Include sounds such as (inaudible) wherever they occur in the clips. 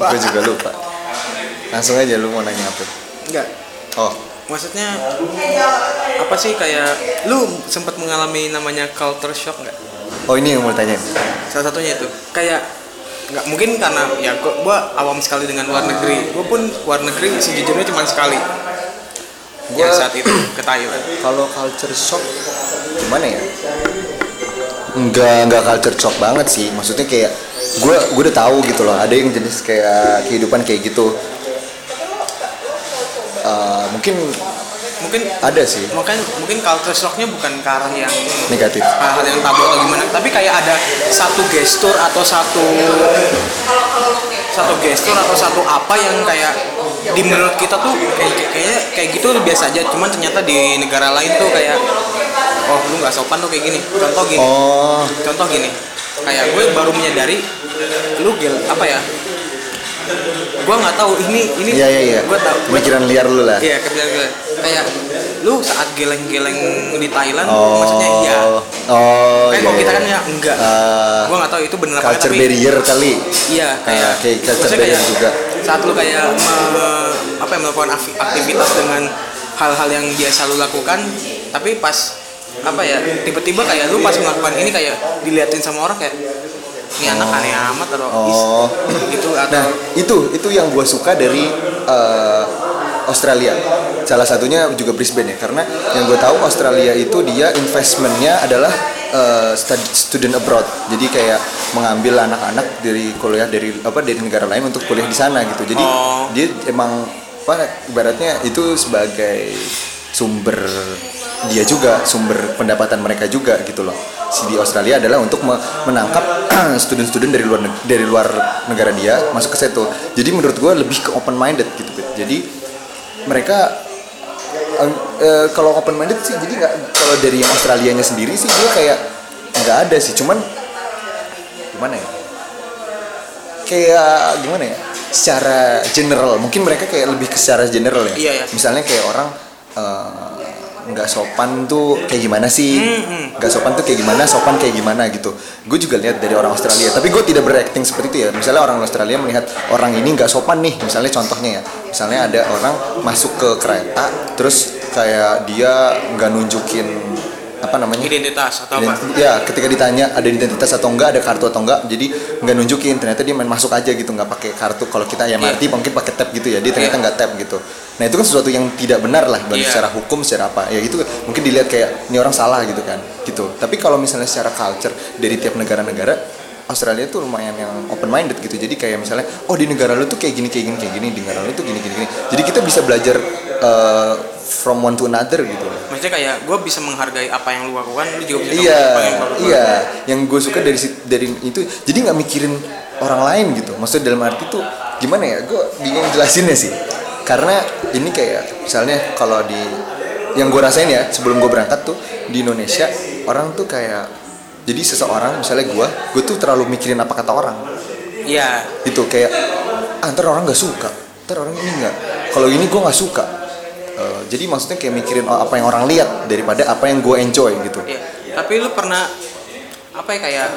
lupa. Gue juga lupa. Langsung aja lu mau nanya apa? Enggak. Oh. Maksudnya apa sih kayak lu sempat mengalami namanya culture shock nggak? Oh ini yang mau tanyain salah satunya itu. Kayak nggak mungkin karena ya gua, gua awam sekali dengan luar negeri. Gua pun luar negeri sejujurnya cuma sekali. Gua Gua- saat itu ke Thailand. kalau culture shock gimana ya nggak nggak culture shock banget sih. Maksudnya kayak gue gue udah tahu gitu loh ada yang jenis kayak kehidupan kayak gitu. Eh, mungkin mungkin ada sih. Makanya mungkin culture shocknya bukan ke arah yang negatif. Hal-hal yang tabu atau gimana. Tapi kayak ada satu gestur atau satu satu gestur atau satu apa yang kayak di menurut kita tuh kayak kayak kayak gitu biasa aja. Cuman ternyata di negara lain tuh kayak oh lu nggak sopan tuh kayak gini. Contoh gini. Oh. Contoh gini. Kayak gue baru menyadari lu gil apa ya gue nggak tahu ini ini iya iya iya. gue tahu. Gue pemikiran liar lu lah. Iya kebiasaan gue kayak lu saat geleng-geleng di Thailand oh. maksudnya iya. Oh kan iya, kalau kita iya. kan ya? Enggak. Eh, gua nggak tahu itu bener apa culture tapi barrier kali. Iya kayak Ah, kayak culture maksudnya barrier kayak juga. saat lu kayak me- apa ya, melakukan akti- aktivitas dengan hal-hal yang biasa lu lakukan tapi pas apa ya tiba-tiba kayak lu pas melakukan ini kayak diliatin sama orang kayak ini anak aneh amat atau Oh. gitu atau Nah, itu itu yang gue suka dari eh, Australia. Salah satunya juga Brisbane ya, karena yang gue tahu Australia itu dia investmentnya adalah stud- student abroad. Jadi kayak mengambil anak-anak dari kuliah dari apa dari negara lain untuk kuliah di sana gitu. Jadi Oh. dia emang apa ibaratnya itu sebagai sumber dia juga sumber pendapatan mereka juga gitu loh. Si di Australia adalah untuk me- menangkap (clears throat) student-student dari luar dari luar negara dia masuk ke situ. Jadi menurut gue lebih ke open minded gitu jadi mereka eh, eh, kalau open minded sih jadi nggak kalau dari yang Australianya sendiri sih dia kayak nggak ada sih. Cuman gimana ya? Kayak gimana ya? Secara general mungkin mereka kayak lebih ke secara general ya. Iya, iya. misalnya kayak orang eh, nggak sopan tuh kayak gimana sih? Nggak sopan tuh kayak gimana sopan kayak gimana gitu. Gue juga lihat dari orang Australia tapi gue tidak berakting seperti itu ya. Misalnya orang Australia melihat orang ini nggak sopan nih misalnya contohnya ya. Misalnya ada orang masuk ke kereta terus kayak dia nggak nunjukin apa namanya? Identitas atau apa? Ident- ya ketika ditanya ada identitas atau enggak ada kartu atau enggak jadi nggak nunjukin. Ternyata dia main masuk aja gitu nggak pakai kartu. Kalau kita ya MRT mungkin pakai tap gitu ya dia ternyata Iya. nggak tap gitu nah itu kan sesuatu yang tidak benar lah bagi Iya. secara hukum secara apa. Ya itu mungkin dilihat kayak ini orang salah gitu kan. Gitu. Tapi kalau misalnya secara culture dari tiap negara-negara Australia tuh lumayan yang open minded gitu. Jadi kayak misalnya oh di negara lu tuh kayak gini kayak gini kayak gini. Di negara lu tuh gini gini gini. Jadi kita bisa belajar uh, from one to another gitu maksudnya kayak gue bisa menghargai apa yang lu lakukan lu juga bisa iya menghargai apa yang lakukan. iya. Yang gue suka dari dari itu jadi nggak mikirin orang lain gitu. Maksudnya dalam arti tuh gimana ya? Gue bingung jelasinnya sih karena ini kayak misalnya kalau di yang gue rasain ya sebelum gue berangkat tuh di Indonesia orang tuh kayak jadi seseorang misalnya gue gue tuh terlalu mikirin apa kata orang. Iya. Itu kayak ah, ntar orang nggak suka ntar orang ini nggak. Kalau ini gue nggak suka Eh, jadi maksudnya kayak mikirin apa yang orang lihat daripada apa yang gue enjoy gitu. Iya. Tapi lu pernah apa ya kayak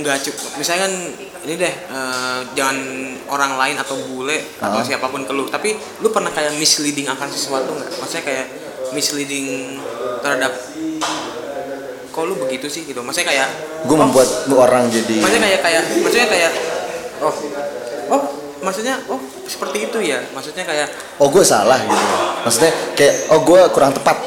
nggak cukup misalnya kan ini deh eh, jangan orang lain atau bule atau Ah. siapa pun keluh. Tapi lu pernah kayak misleading akan sesuatu nggak? Maksudnya kayak misleading terhadap kok lu begitu sih gitu? Maksudnya kayak gue membuat orang jadi maksudnya kayak kayak maksudnya kayak oh oh maksudnya oh seperti itu ya? Maksudnya kayak oh gue salah gitu. Maksudnya kayak oh gue kurang tepat.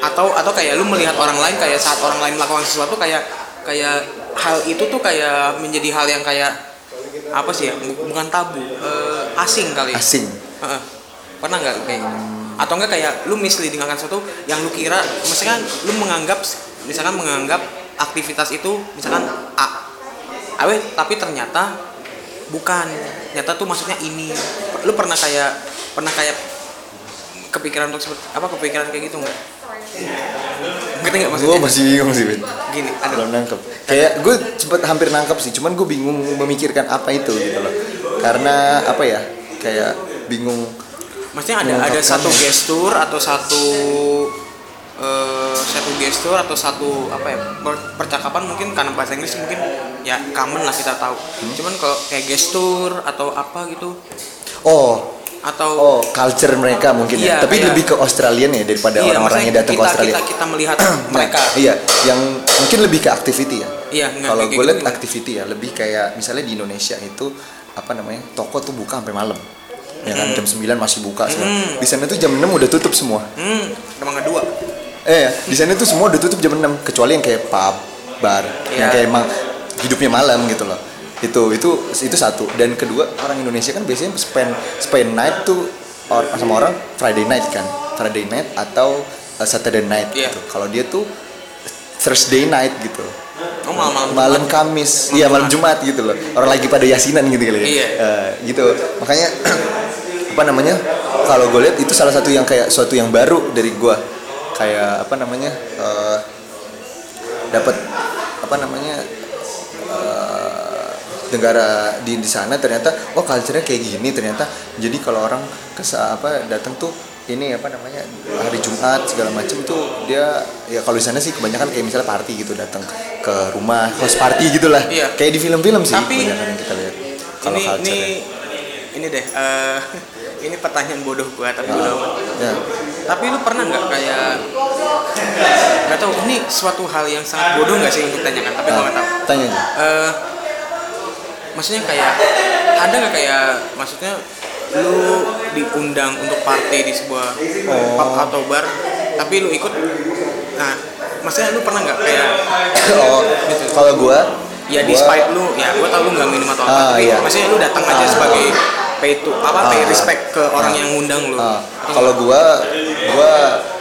atau atau kayak lu melihat orang lain kayak saat orang lain melakukan sesuatu kayak kayak hal itu tuh kayak menjadi hal yang kayak apa sih ya bu- bukan tabu eh, asing kali. Asing. Heeh. pernah nggak kayak gitu? atau enggak kayak lu misleading akan sesuatu yang lu kira misalkan lu menganggap misalkan menganggap aktivitas itu misalkan A. Awe tapi ternyata bukan. Ternyata tuh maksudnya ini. Lu pernah kayak pernah kayak kepikiran untuk apa kepikiran kayak gitu nggak ngerti nggak gue maksudnya masih bingung sih Ben gini ada. Belum nangkep. Kayak gue cepet hampir nangkep sih cuman gue bingung memikirkan apa itu gitu loh. Karena apa ya kayak bingung maksudnya ada ada satu gestur atau satu eh, satu gestur atau satu apa ya per- percakapan mungkin karena bahasa Inggris mungkin ya common lah kita tahu. Hmm. cuman kalau kayak gestur atau apa gitu. Oh atau oh culture mereka mungkin Iya, ya tapi kayak- lebih ke Australian ya daripada iya, orang-orang yang datang ke Australia. kita kita melihat (clears throat) mereka iya yang mungkin lebih ke activity ya. Iya kalau gue gitu lihat gimana? activity ya lebih kayak misalnya di Indonesia itu apa namanya toko tuh buka sampai malam. Ya kan jam 9 masih buka semua. Hmm. di sana tuh jam 6 udah tutup semua. Hmm emang kedua. Eh ya, di sana tuh semua udah tutup jam 6 kecuali yang kayak pub bar yang Iya. kayak emang hidupnya malam gitu loh itu itu itu satu. Dan kedua orang Indonesia kan biasanya spend spend night tuh or, sama orang Friday night kan. Friday night atau uh, Saturday night Iya. gitu. Kalau dia tuh Thursday night gitu. Oh malam malam malam Kamis. Iya malam Jumat. Gitu loh. Orang lagi pada yasinan gitu kali ya. Iya. Eh, gitu. Makanya (clears throat) apa namanya kalau gue lihat itu salah satu yang kayak suatu yang baru dari gue kayak apa namanya eh, dapat apa namanya negara di di sana ternyata oh culture-nya kayak gini ternyata. Jadi kalau orang ke apa datang tuh ini apa namanya hari Jumat segala macam tuh dia ya kalau di sana sih kebanyakan kayak misalnya party gitu datang ke rumah host party gitulah. Iya. kayak di film-film sih Tapi- kebanyakan yang kita lihat kalau ini culture ini ini deh eh, (laughs) ini pertanyaan bodoh gua tapi bodoh ya. tapi lu pernah nggak kayak nggak tahu ini suatu hal yang sangat bodoh nggak sih untuk tanyakan? Tapi gua nggak tahu. Tanya aja. Eh, maksudnya kayak ada nggak kayak maksudnya lu diundang untuk party di sebuah pub atau bar tapi lu ikut? Nah maksudnya lu pernah nggak kayak (laughs) oh kalau gua? Ya gua- despite lu ya gua tau lu nggak minum atau apa Ah, tapi iya. maksudnya lu datang aja Ah. sebagai pay to apa pay Ah. respect ke orang yang ngundang lu. Kalau gua gua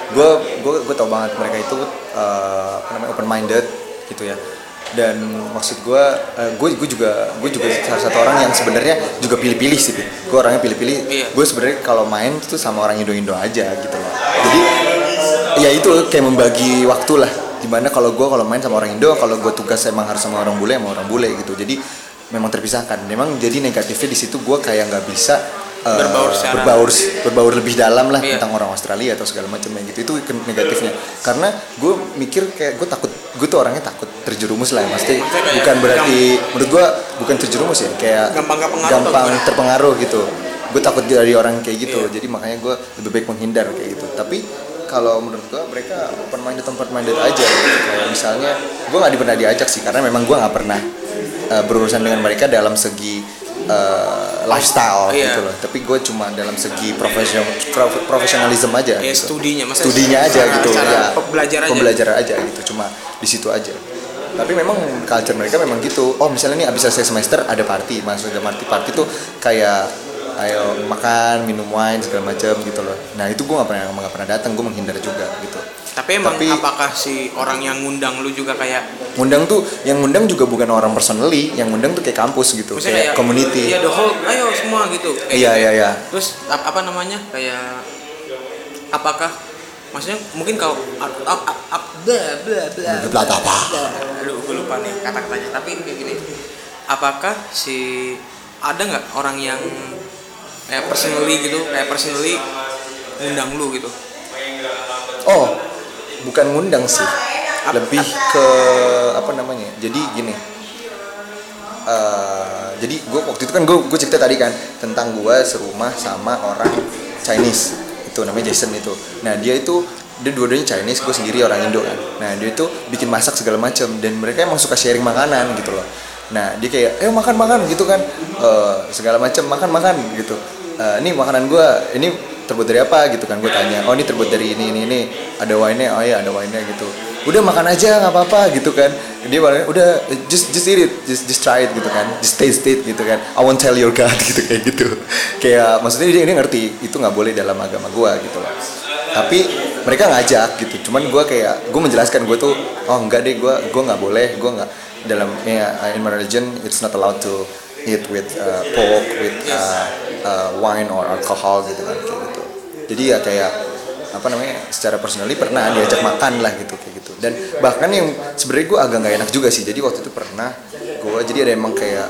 gua gua gua tau banget mereka itu apa namanya open minded gitu ya dan maksud gua eh, gue gue juga gue juga salah satu orang yang sebenarnya juga pilih-pilih sih gue orangnya pilih-pilih. Iya. gue sebenarnya kalau main tuh sama orang Indo-Indo aja gitu loh. Jadi ya itu kayak membagi waktu lah. Di mana kalau gue kalau main sama orang Indo kalau gue tugas emang harus sama orang bule sama orang bule gitu. Jadi memang terpisahkan. Memang jadi negatifnya di situ gue kayak nggak bisa Berbaur secara- berbaur berbaur lebih dalam lah Iya. tentang orang Australia atau segala macam yang gitu. Itu negatifnya. Karena gue mikir kayak gue takut gue tuh orangnya takut terjerumus lah ya. Kayak bukan berarti menurut gue bukan terjerumus ya. Kayak Gampang gampang terpengaruh gitu. Gue takut dari orang kayak gitu. Iya. jadi makanya gue lebih baik menghindar kayak gitu. Tapi kalau menurut gue mereka open minded open minded aja. Kayak misalnya gue nggak pernah diajak sih. Karena memang gue nggak pernah uh, berurusan dengan mereka dalam segi uh, lifestyle Iya. gitu loh. Tapi gue cuma dalam segi profesional profesionalism aja ya gitu. studinya maksudnya studinya aja cara- gitu cara ya pembelajaran aja. Pembelajaran aja gitu cuma di situ aja. Tapi memang culture mereka memang gitu. Oh misalnya nih abis selesai semester ada party maksudnya party. Party tuh kayak ayo makan minum wine segala macam gitu loh. Nah itu gue nggak pernah nggak pernah datang gue menghindar juga gitu tapi emang Tapi- apakah si orang yang ngundang lu juga kayak ngundang tuh yang ngundang juga bukan orang personally yang ngundang tuh kayak kampus gitu maksudnya kayak, community. Iya the whole ayo semua gitu. Kayak iya gitu. iya iya. Terus ap- apa namanya? Kayak apakah maksudnya mungkin ap, ap, ap, bla bla bla Bla, bla. aduh gue lupa nih kata-katanya. Tapi kayak gini apakah si ada nggak orang yang kayak personally gitu kayak personally ngundang lu gitu? Oh, bukan ngundang sih. Lebih ke apa namanya? Jadi gini. eh, jadi gue waktu itu kan gue gue cerita tadi kan tentang gue serumah sama orang Chinese itu namanya Jason itu. Nah dia itu dia dua-duanya Chinese, gue sendiri orang Indo kan. Nah dia itu bikin masak segala macam dan mereka emang suka sharing makanan gitu loh. Nah dia kayak, eh makan makan gitu kan, Eh, segala macam makan makan gitu. Eh, ini makanan gue, ini terbuat dari apa gitu kan gue tanya oh ini terbuat dari ini ini ini ada wine oh iya ada wine gitu. Udah makan aja nggak apa-apa gitu kan. Dia bilang udah just just eat it just just try it gitu kan. Just taste it gitu kan. I won't tell your God (laughs) gitu kayak gitu. Kayak maksudnya dia, dia ngerti itu nggak boleh dalam agama gue gitu loh. Tapi mereka ngajak gitu. Cuman gue kayak gue menjelaskan gue tuh oh enggak deh gue gue nggak boleh gue nggak dalam ya, in my religion it's not allowed to eat with uh, pork with uh, uh, wine or alcohol gitu kan gitu jadi ya kayak apa namanya secara personally pernah diajak makan lah gitu kayak gitu. Dan bahkan yang sebenarnya gue agak nggak enak juga sih. Jadi waktu itu pernah gue jadi ada emang kayak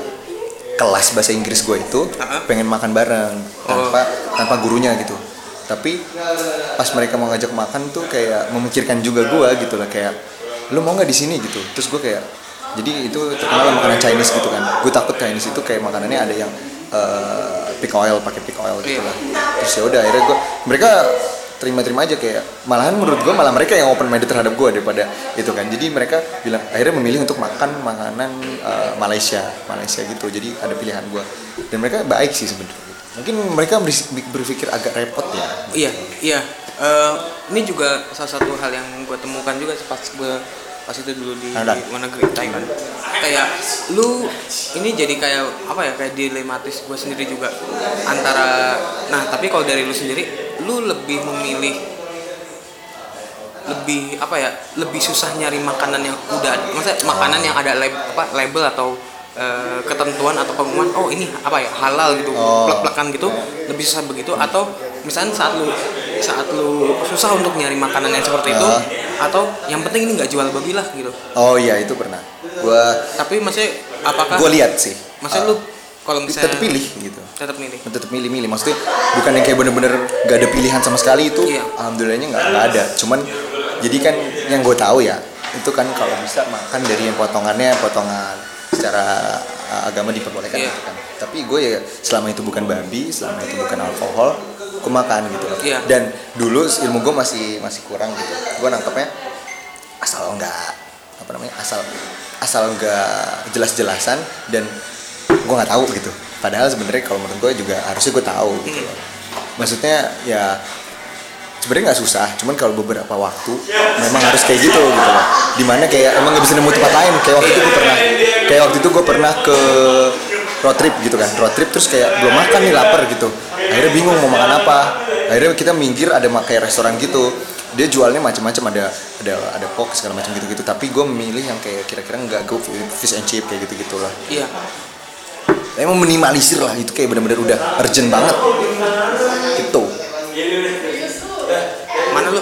kelas bahasa Inggris gue itu pengen makan bareng tanpa tanpa gurunya gitu. Tapi pas mereka mau ngajak makan tuh kayak memikirkan juga gue gitu lah kayak lu mau nggak di sini? gitu. Terus gue kayak jadi itu terkenal makanan Chinese gitu kan. Gue takut Chinese itu kayak makanannya ada yang uh, pig oil pakai pig oil gitu Iya. lah. Terus ya udah akhirnya gue mereka terima-terima aja kayak malahan menurut gue malah mereka yang open minded terhadap gue daripada itu kan. Jadi mereka bilang akhirnya memilih untuk makan makanan uh, Malaysia Malaysia gitu. Jadi ada pilihan gue dan mereka baik sih sebenarnya. Mungkin mereka berpikir agak repot ya. Iya, iya. Eh, ini juga salah satu hal yang gue temukan juga pas gue pas itu dulu di mana negeri Thailand. Kayak lu ini jadi kayak apa ya kayak dilematis gue sendiri juga antara nah tapi kalau dari lu sendiri lu lebih memilih lebih apa ya lebih susah nyari makanan yang udah maksudnya makanan yang ada lab, apa label atau eh, ketentuan atau pengumuman oh ini apa ya halal gitu Oh. plek-plekan gitu lebih susah begitu atau misalnya saat lu saat lu susah untuk nyari makanan yang seperti itu Ah. atau yang penting ini nggak jual babi lah gitu. Oh iya itu pernah. Gue tapi maksudnya apakah gue lihat sih. maksudnya lu kalau misalnya tetap pilih gitu. Tetap milih. Tetap milih-milih. Maksudnya bukan yang kayak bener-bener gak ada pilihan sama sekali itu Iya. alhamdulillahnya nggak ada. Cuman jadi kan yang gue tahu ya itu kan kalau bisa makan dari yang potongannya potongan secara uh, agama diperbolehkan Iya. gitu kan tapi gue ya selama itu bukan babi selama itu bukan alkohol gue makan gitu. Loh Iya. dan dulu ilmu gue masih masih kurang gitu. Gue nangkepnya asal enggak apa namanya asal asal enggak jelas-jelasan dan gue nggak tahu gitu. Padahal sebenarnya kalau menurut gue juga harusnya gue tahu gitu loh. Maksudnya ya sebenarnya nggak susah. Cuman kalau beberapa waktu memang harus kayak gitu gitu loh. Di mana kayak emang nggak bisa nemu tempat lain. Kayak waktu itu gue pernah kayak waktu itu gue pernah ke road trip gitu kan. Road trip terus kayak belum makan nih lapar gitu. Akhirnya bingung mau makan apa. Akhirnya kita minggir ada kayak restoran gitu. Dia jualnya macam-macam ada ada ada pok segala macam gitu-gitu. Tapi gue memilih yang kayak kira-kira nggak gue fish and chip kayak gitu gitulah iya. Emang minimalisir lah itu kayak bener-bener udah urgent banget. Gitu. Mana lu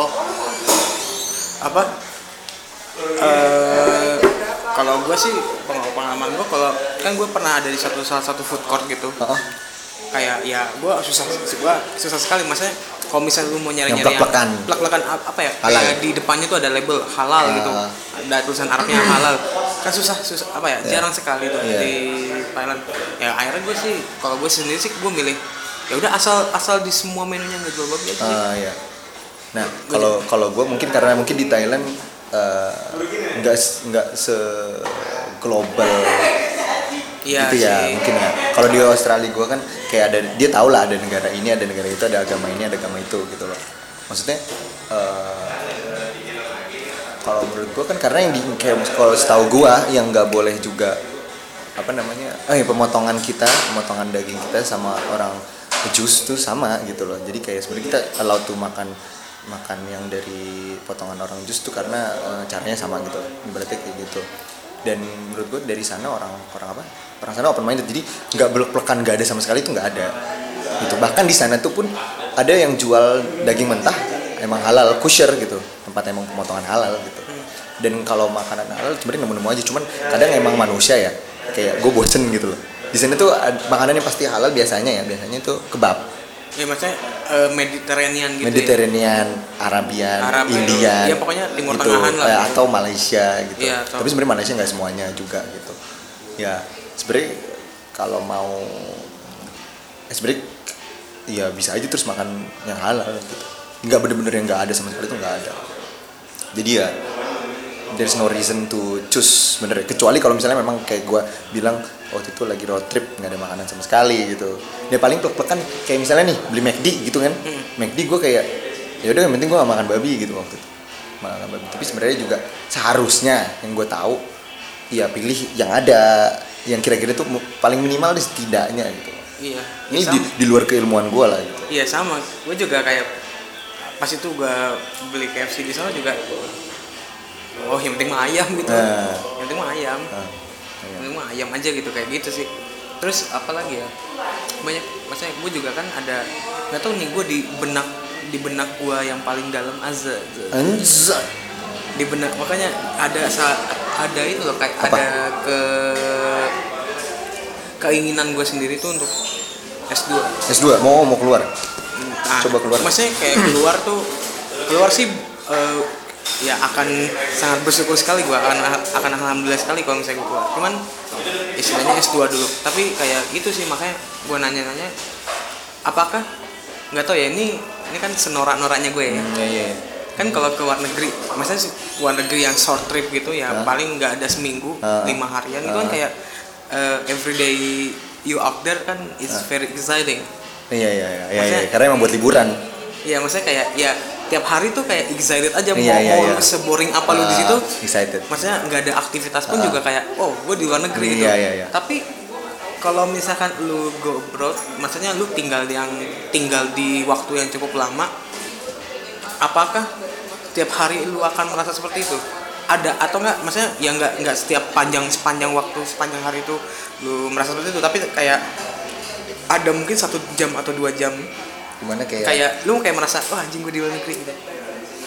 oh apa eh kalau gue sih peng- pengalaman gue kalau kan gue pernah ada di satu salah satu food court gitu Heeh. kayak ya gue susah gue susah sekali maksudnya kalau misalnya lu mau nyari Yang nyari plek-plekan. plek-plekan ap- apa ya Halal. kayak di depannya tuh ada label halal Ah. gitu ada tulisan Arabnya halal kan susah susah apa ya Iya. jarang sekali tuh Iya. di Thailand ya akhirnya gue sih kalau gue sendiri sih gue milih ya udah asal asal di semua menunya nggak jual babi aja sih. Ah, iya. Nah, kalau kalau gue mungkin karena mungkin di Thailand eh, nggak s- nggak se global iya gitu ya sih. mungkin ya. Kalau di Australia gue kan kayak ada dia tahu lah ada negara ini ada negara itu ada agama ini ada agama itu gitu loh. Maksudnya eh, kalau menurut gue kan karena yang di kayak kalau setahu gue yang nggak boleh juga apa namanya eh pemotongan kita pemotongan daging kita sama orang jus tuh sama gitu loh jadi kayak sebenarnya kita allowed tuh makan makan yang dari potongan orang jus tuh karena eh, caranya sama gitu ibaratnya kayak gitu. Dan menurut gue dari sana orang orang apa? Orang sana open minded jadi nggak belok belekan nggak ada sama sekali itu nggak ada. Gitu. Bahkan di sana tuh pun ada yang jual daging mentah emang halal kosher gitu. Tempat emang pemotongan halal gitu. Dan kalau makanan halal sebenarnya nemu-nemu aja. Cuman kadang emang manusia ya kayak gue bosen gitu loh. Di sana tuh ad- makanan yang pasti halal biasanya ya. Biasanya tuh kebab ya maksudnya eh, Mediterranean gitu ya? Mediterranean Arabian Arab, Indian ya, pokoknya Timur gitu. Tengahan lah Eh, gitu. atau Malaysia gitu. Iya, atau- tapi sebenarnya Malaysia nggak semuanya juga gitu. Ya sebenarnya kalau mau eh, sebenarnya ya bisa aja terus makan yang halal gitu. Nggak bener-bener yang nggak ada sama sekali itu nggak ada. Jadi ya there's no reason to choose bener. Kecuali kalau misalnya memang kayak gue bilang waktu itu lagi road trip nggak ada makanan sama sekali gitu. Dia paling plek kan kayak misalnya nih beli McD gitu kan. McD gue kayak ya udah yang penting gue gak makan babi gitu waktu itu. Makan babi. Tapi sebenarnya juga seharusnya yang gue tahu ya pilih yang ada yang kira-kira tuh paling minimal deh setidaknya gitu. Iya ini ya di, di luar keilmuan gue lah gitu. Iya sama, gue juga kayak pas itu gue beli KFC di sana juga, oh yang penting mah ayam gitu, Nah. yang penting mah ayam, Nah, penting mah ayam aja gitu kayak gitu sih. Terus apa lagi ya? Banyak, maksudnya gue juga kan ada, nggak tahu nih gue di benak di benak gue yang paling dalam azza Anjay. di benak makanya ada ada itu loh kayak Apa? ada ke keinginan gue sendiri tuh untuk S2 S2 mau mau keluar Nah, Coba keluar. maksudnya kayak keluar tuh keluar sih eh, ya akan sangat bersyukur sekali gua akan akan alhamdulillah sekali kalau misalnya gua keluar. Cuman istilahnya S2 dulu. Tapi kayak gitu sih makanya gua nanya-nanya apakah nggak tahu ya ini ini kan senorak-noraknya gue ya. Iya iya. Kan kalau ke luar negeri maksudnya sih luar negeri yang short trip gitu ya Hah? paling nggak ada seminggu lima harian itu kan kayak eh, everyday you out there kan it's very exciting. Iya iya iya iya, iya. Karena emang buat liburan. Ya maksudnya kayak ya tiap hari tuh kayak excited aja mau Iya, mau iya. lu seboring apa lu di situ excited maksudnya nggak ada aktivitas pun Ah. juga kayak oh gue di luar negeri gitu Iya, iya, iya. tapi kalau misalkan lu go abroad maksudnya lu tinggal yang tinggal di waktu yang cukup lama apakah tiap hari lu akan merasa seperti itu ada atau enggak maksudnya ya enggak enggak setiap panjang sepanjang waktu sepanjang hari itu lu merasa seperti itu tapi kayak ada mungkin satu jam atau dua jam gimana kayak, kayak lu kayak merasa wah anjing gue di luar negeri. Gitu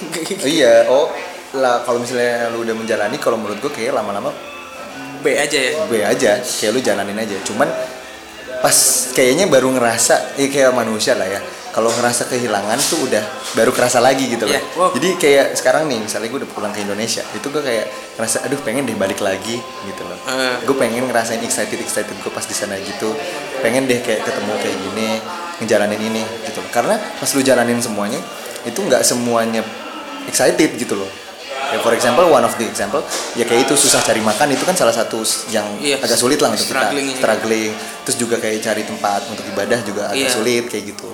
(laughs) Oh, iya oh lah kalau misalnya lu udah menjalani kalau menurut gue kayak lama-lama B aja ya. Gue aja kayak lu jalanin aja. Cuman pas kayaknya baru ngerasa ya kayak manusia lah ya. Kalau ngerasa kehilangan tuh udah baru kerasa lagi gitu loh. Iya, wow. jadi kayak sekarang nih misalnya gue udah pulang ke Indonesia itu gue kayak ngerasa aduh pengen deh balik lagi gitu loh. Eh. gue pengen ngerasain excited excited gue pas di sana gitu. Pengen deh kayak ketemu kayak gini ngejalanin ini gitu loh. Karena pas lu jalanin semuanya itu nggak semuanya excited gitu loh. Ya for example one of the example ya kayak itu susah cari makan itu kan salah satu yang Iya, agak sulit lah untuk kita struggling terus juga kayak cari tempat untuk ibadah juga agak Iya. sulit kayak gitu.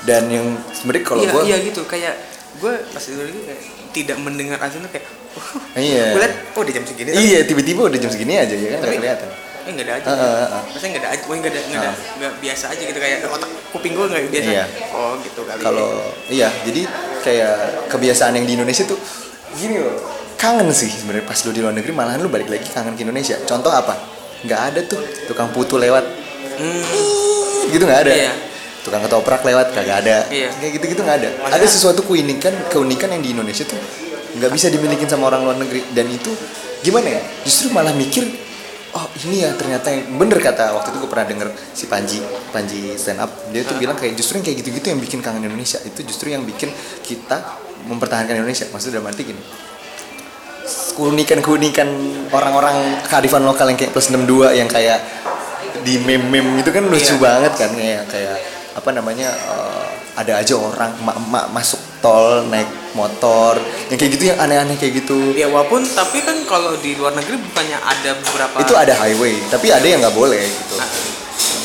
Dan yang sebenarnya kalau iya gue iya gitu kayak gue pas itu dulu kayak tidak mendengar azan tuh kayak (laughs) Iya. gue liat oh di jam segini iya tiba-tiba udah jam segini aja ya kan nggak kelihatan eh nggak ada aja. Ah. maksudnya nggak ada aja. Nggak ada nggak ada biasa aja gitu. Kayak otak kuping gue nggak biasa. Iya. oh gitu kali. Kalau iya jadi kayak kebiasaan yang di Indonesia tuh gini loh. Kangen sih sebenarnya pas lu di luar negeri malahan lu balik lagi kangen ke Indonesia. Contoh apa? Nggak ada tuh tukang putu lewat. Hmm, gitu nggak ada? Iya. tukang ketoprak lewat kagak ada. Iya. kayak gitu gitu nggak ada. Maksudnya- ada sesuatu keunikan keunikan yang di Indonesia tuh nggak bisa dimiliki sama orang luar negeri. Dan itu gimana ya? Justru malah mikir oh ini ya ternyata yang bener kata waktu itu gue pernah denger si Panji Panji stand up dia tuh bilang kayak justru yang kayak gitu-gitu yang bikin kangen Indonesia. Itu justru yang bikin kita mempertahankan Indonesia. Maksudnya dalam arti gini keunikan-keunikan orang-orang kearifan lokal yang kayak plus 62 yang kayak di meme-meme itu kan lucu Iya. banget kan. Kayak kayak apa namanya eh, ada aja orang emak-emak masuk tol naik motor yang kayak gitu yang aneh-aneh kayak gitu. Ya walaupun tapi kan kalau di luar negeri bukannya ada beberapa itu ada highway tapi ada yang nggak boleh gitu. Nah,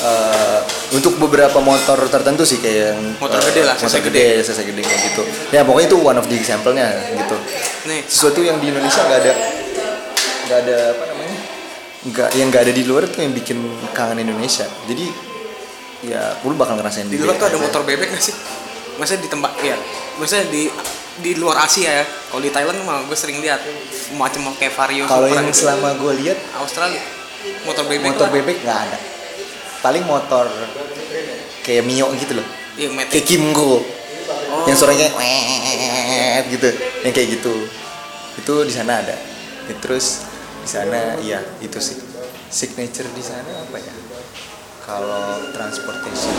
Eh, untuk beberapa motor tertentu sih kayak yang Motor eh, gede lah, motor gede, CC gede kayak gitu. Ya pokoknya itu one of the example-nya gitu. Nih. Sesuatu yang di Indonesia nggak ada nggak ada apa namanya nggak yang nggak ada di luar tuh yang bikin kangen Indonesia. Jadi ya lu bakal ngerasain di luar tuh ada motor bebek nggak sih? Maksudnya di tempat ya maksudnya di di luar Asia ya. Kalau di Thailand mah gue sering lihat macam kayak Vario kalau yang gitu. selama gue lihat Australia motor bebek motor lah. bebek nggak ada. Paling motor kayak Mio gitu loh. Metik. kayak Kimco. Oh. yang suaranya kayak gitu yang kayak gitu. Itu di sana ada. Ya, terus di sana iya itu sih. Signature di sana apa ya kalau transportation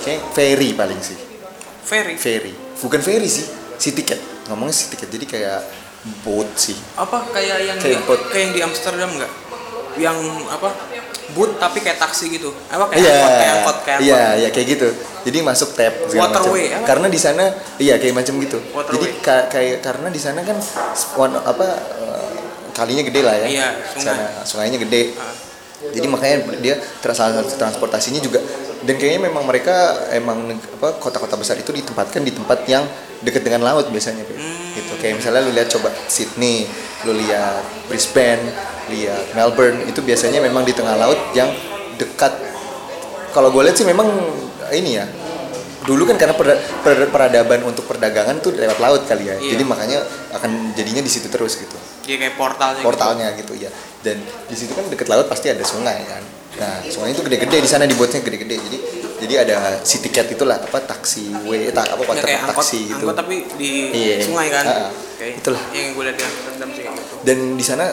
kayak ferry paling sih ferry ferry bukan ferry sih si tiket ngomongnya si tiket jadi kayak boat sih apa kayak yang Kayak di, boat. kayak yang di Amsterdam nggak yang apa boot tapi kayak taksi gitu apa kayak Iya, angkot kayak angkot kayak iya, angkot. iya kayak gitu. Jadi masuk tap macam. Waterway, apa? Karena di sana, iya kayak macam gitu. Waterway. Jadi ka- kayak karena di sana kan one, apa eh, kalinya gede lah ya. Iya, sungai. Sana, sungainya gede. Ah. Jadi makanya dia transportasinya juga dan kayaknya memang mereka emang apa kota-kota besar itu ditempatkan di tempat yang dekat dengan laut biasanya Hmm. gitu. Kayak misalnya lu lihat coba Sydney, lu lihat Brisbane, lihat Melbourne itu biasanya memang di tengah laut yang dekat kalau gue lihat sih memang ini ya dulu kan karena per- per- peradaban untuk perdagangan tuh lewat laut kali ya Iya. jadi makanya akan jadinya di situ terus gitu Iya kayak portalnya. portalnya gitu ya dan di situ kan deket laut pasti ada sungai kan nah sungai itu gede-gede di sana dibuatnya gede-gede jadi jadi ada si tiket itulah apa taksi w tak apa Gitu. Ya, kayak angkot, taksi gitu angkot tapi di Iya. sungai kan. Ah, Kayak itulah. Yang gue lihat di Amsterdam sih gitu. dan di sana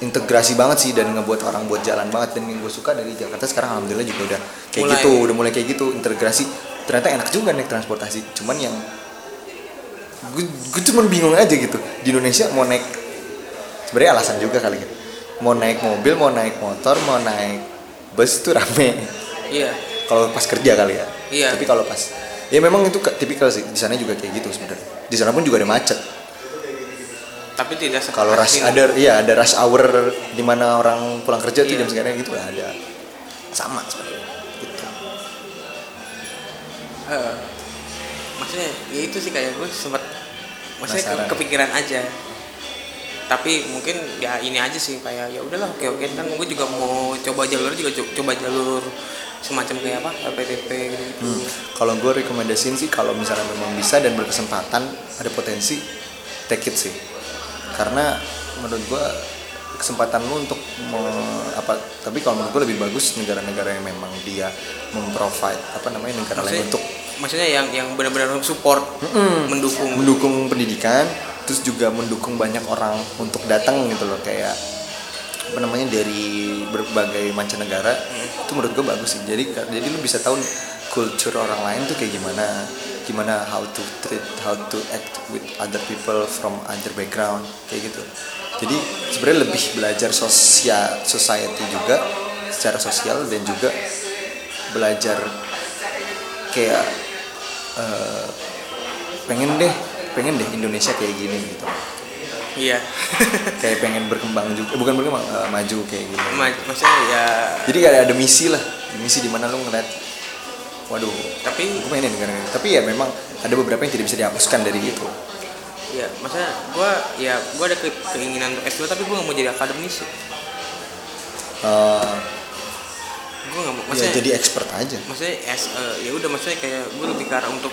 integrasi banget sih dan ngebuat orang buat jalan banget dan yang gue suka dari Jakarta sekarang alhamdulillah juga udah kayak Mulai. gitu udah mulai kayak gitu integrasi ternyata enak juga naik transportasi cuman yang gue gue cuman bingung aja gitu di Indonesia mau naik sebenarnya alasan juga kali ya. Mau naik mobil mau naik motor mau naik bus itu rame. Iya. Kalau pas kerja kali ya. Iya. tapi kalau pas ya memang itu tipikal sih. Di sana juga kayak gitu sebenarnya. Di sana pun juga ada macet. Tapi tidak kalau rush ini. ada iya ada rush hour di mana orang pulang kerja tuh Iya. jam sekarang gitu ada. Sama sebenarnya. Gitu. Eh, maksudnya ya itu sih kayak gue sempat maksudnya kepikiran aja tapi mungkin ya ini aja sih kayak ya udahlah oke oke kan gue juga mau coba jalur juga co- coba jalur semacam kayak apa LPTP gitu. Hmm. Kalau gue rekomendasiin sih kalau misalnya memang bisa dan berkesempatan ada potensi take it sih. Karena menurut gue kesempatan lu untuk me- apa tapi kalau menurut gue lebih bagus negara-negara yang memang dia memprovide apa namanya negara lain maksudnya, untuk maksudnya yang yang benar-benar support mendukung mendukung pendidikan terus juga mendukung banyak orang untuk datang gitu loh kayak apa namanya dari berbagai mancanegara itu menurut gue bagus sih. Jadi jadi lu bisa tahu culture orang lain tuh kayak gimana gimana how to treat how to act with other people from other background kayak gitu. Jadi sebenarnya lebih belajar sosial society juga secara sosial dan juga belajar kayak eh, pengen deh pengen deh Indonesia kayak gini gitu. Iya. (laughs) Kayak pengen berkembang juga bukan berkembang eh, maju kayak gini. Ma- maksudnya ya jadi kayak ada misi lah misi di mana lu ngeliat waduh tapi gue pengen negara ini. Tapi ya memang ada beberapa yang tidak bisa dihapuskan dari itu. Ya maksudnya gue ya gue ada ke- keinginan untuk S2 tapi gue gak mau jadi akademisi Eh, gue gak mau ya maksudnya jadi expert aja. maksudnya S eh, ya udah maksudnya kayak gue lebih ke arah untuk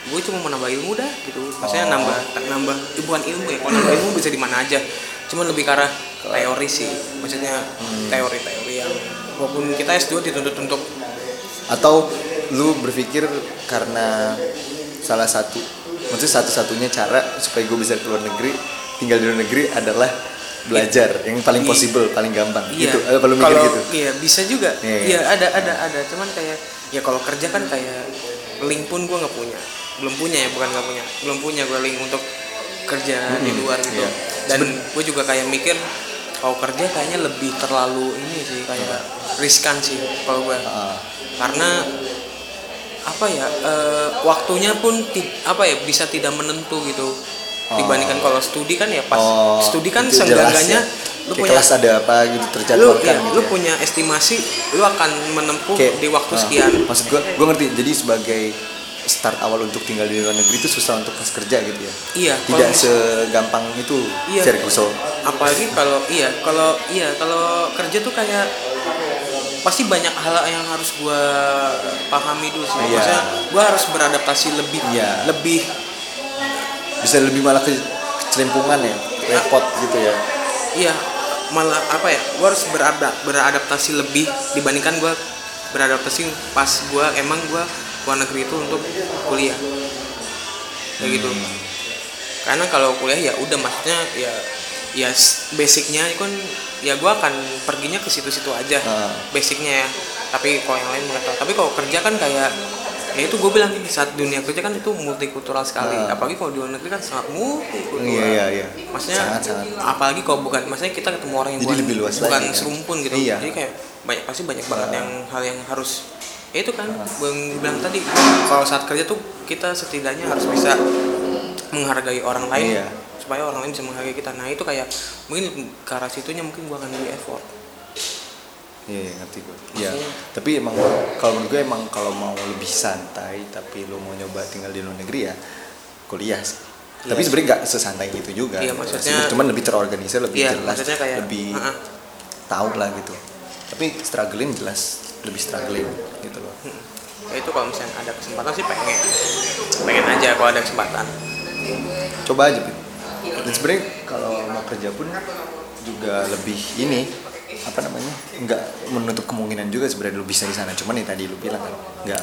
gue cuma mau nambah ilmu dah gitu. Maksudnya Oh. nambah nambah eh, bukan ilmu ya. Kalau nambah ilmu bisa di mana aja. Cuma lebih ke arah teori sih. Maksudnya Hmm. teori-teori yang walaupun kita S2 dituntut untuk atau lu berpikir karena salah satu maksudnya satu-satunya cara supaya gue bisa keluar negeri tinggal di luar negeri adalah belajar. Yang paling Iya. possible paling gampang. Iya. Gitu. Eh, kalau mikir kalau- gitu? iya bisa juga. Iya, iya. iya ada ada ada. Cuman kayak ya kalau kerja kan kayak link pun gue nggak punya belum punya ya bukan nggak punya. Belum punya gue link untuk kerja di luar gitu. Iya. dan gue juga kayak mikir kalau kerja kayaknya lebih terlalu ini sih kayak riskan sih kalau gue Ah, karena apa ya eh, waktunya pun ti- apa ya bisa tidak menentu gitu. Dibandingkan kalau studi kan ya pas oh, studi kan seenggaknya ya. lu Kayak punya kelas ada apa gitu lu terjadwalkan ya, gitu lu ya. punya estimasi lu akan menempuh Kayak, di waktu ah, sekian. maksud gue gue ngerti. Jadi sebagai start awal untuk tinggal di luar negeri itu susah untuk pas kerja gitu ya iya tidak kalau- segampang itu Iya. Ferguson apalagi kalau iya kalau iya kalau kerja tuh kayak pasti banyak hal yang harus gua pahami dulu sih Iya. maksudnya gua harus beradaptasi lebih Iya. lebih bisa lebih malah ke kecelimpungan ya repot gitu ya iya malah apa ya gua harus beradap beradaptasi lebih dibandingkan gua beradaptasi pas gua emang gua luar negeri itu untuk kuliah kayak gitu Hmm. karena kalau kuliah ya udah maksudnya ya ya basicnya kan ya gua akan perginya ke situ-situ aja Ah. basicnya ya tapi kalau yang lain nggak tahu tapi kalau kerja kan kayak ya itu gue bilang saat dunia kerja kan itu multikultural sekali Ah. apalagi kalau di luar negeri kan sangat multikultural iya iya iya maksudnya sangat sangat apalagi kalau bukan maksudnya kita ketemu orang yang Jadi bukan, lebih luas bukan lagi, kan? serumpun gitu Iya. jadi kayak banyak pasti banyak banget Ah. yang hal yang harus ya itu kan gue bilang tadi kalau saat kerja tuh kita setidaknya harus bisa menghargai orang lain Iya. supaya orang lain bisa menghargai kita nah itu kayak mungkin ke arah situnya mungkin gue akan lebih effort Iya, iya ngerti gue. Iya. Maksudnya- Tapi emang kalau menurut gue emang kalau mau lebih santai tapi lu mau nyoba tinggal di luar negeri ya kuliah sih. Iya. Tapi sebenarnya nggak sesantai gitu juga. Iya, maksudnya- cuman lebih terorganisir, lebih Iya, jelas, kayak, lebih uh-uh. tahu lah gitu. Tapi struggling jelas lebih struggling gitu loh. ya itu kalau misalnya ada kesempatan sih pengen. Pengen aja kalau ada kesempatan. Coba aja, Pit. Dan sebenarnya kalau mau kerja pun juga lebih ini apa namanya nggak menutup kemungkinan juga sebenarnya lu bisa di sana. Cuman ya tadi lu bilang kan nggak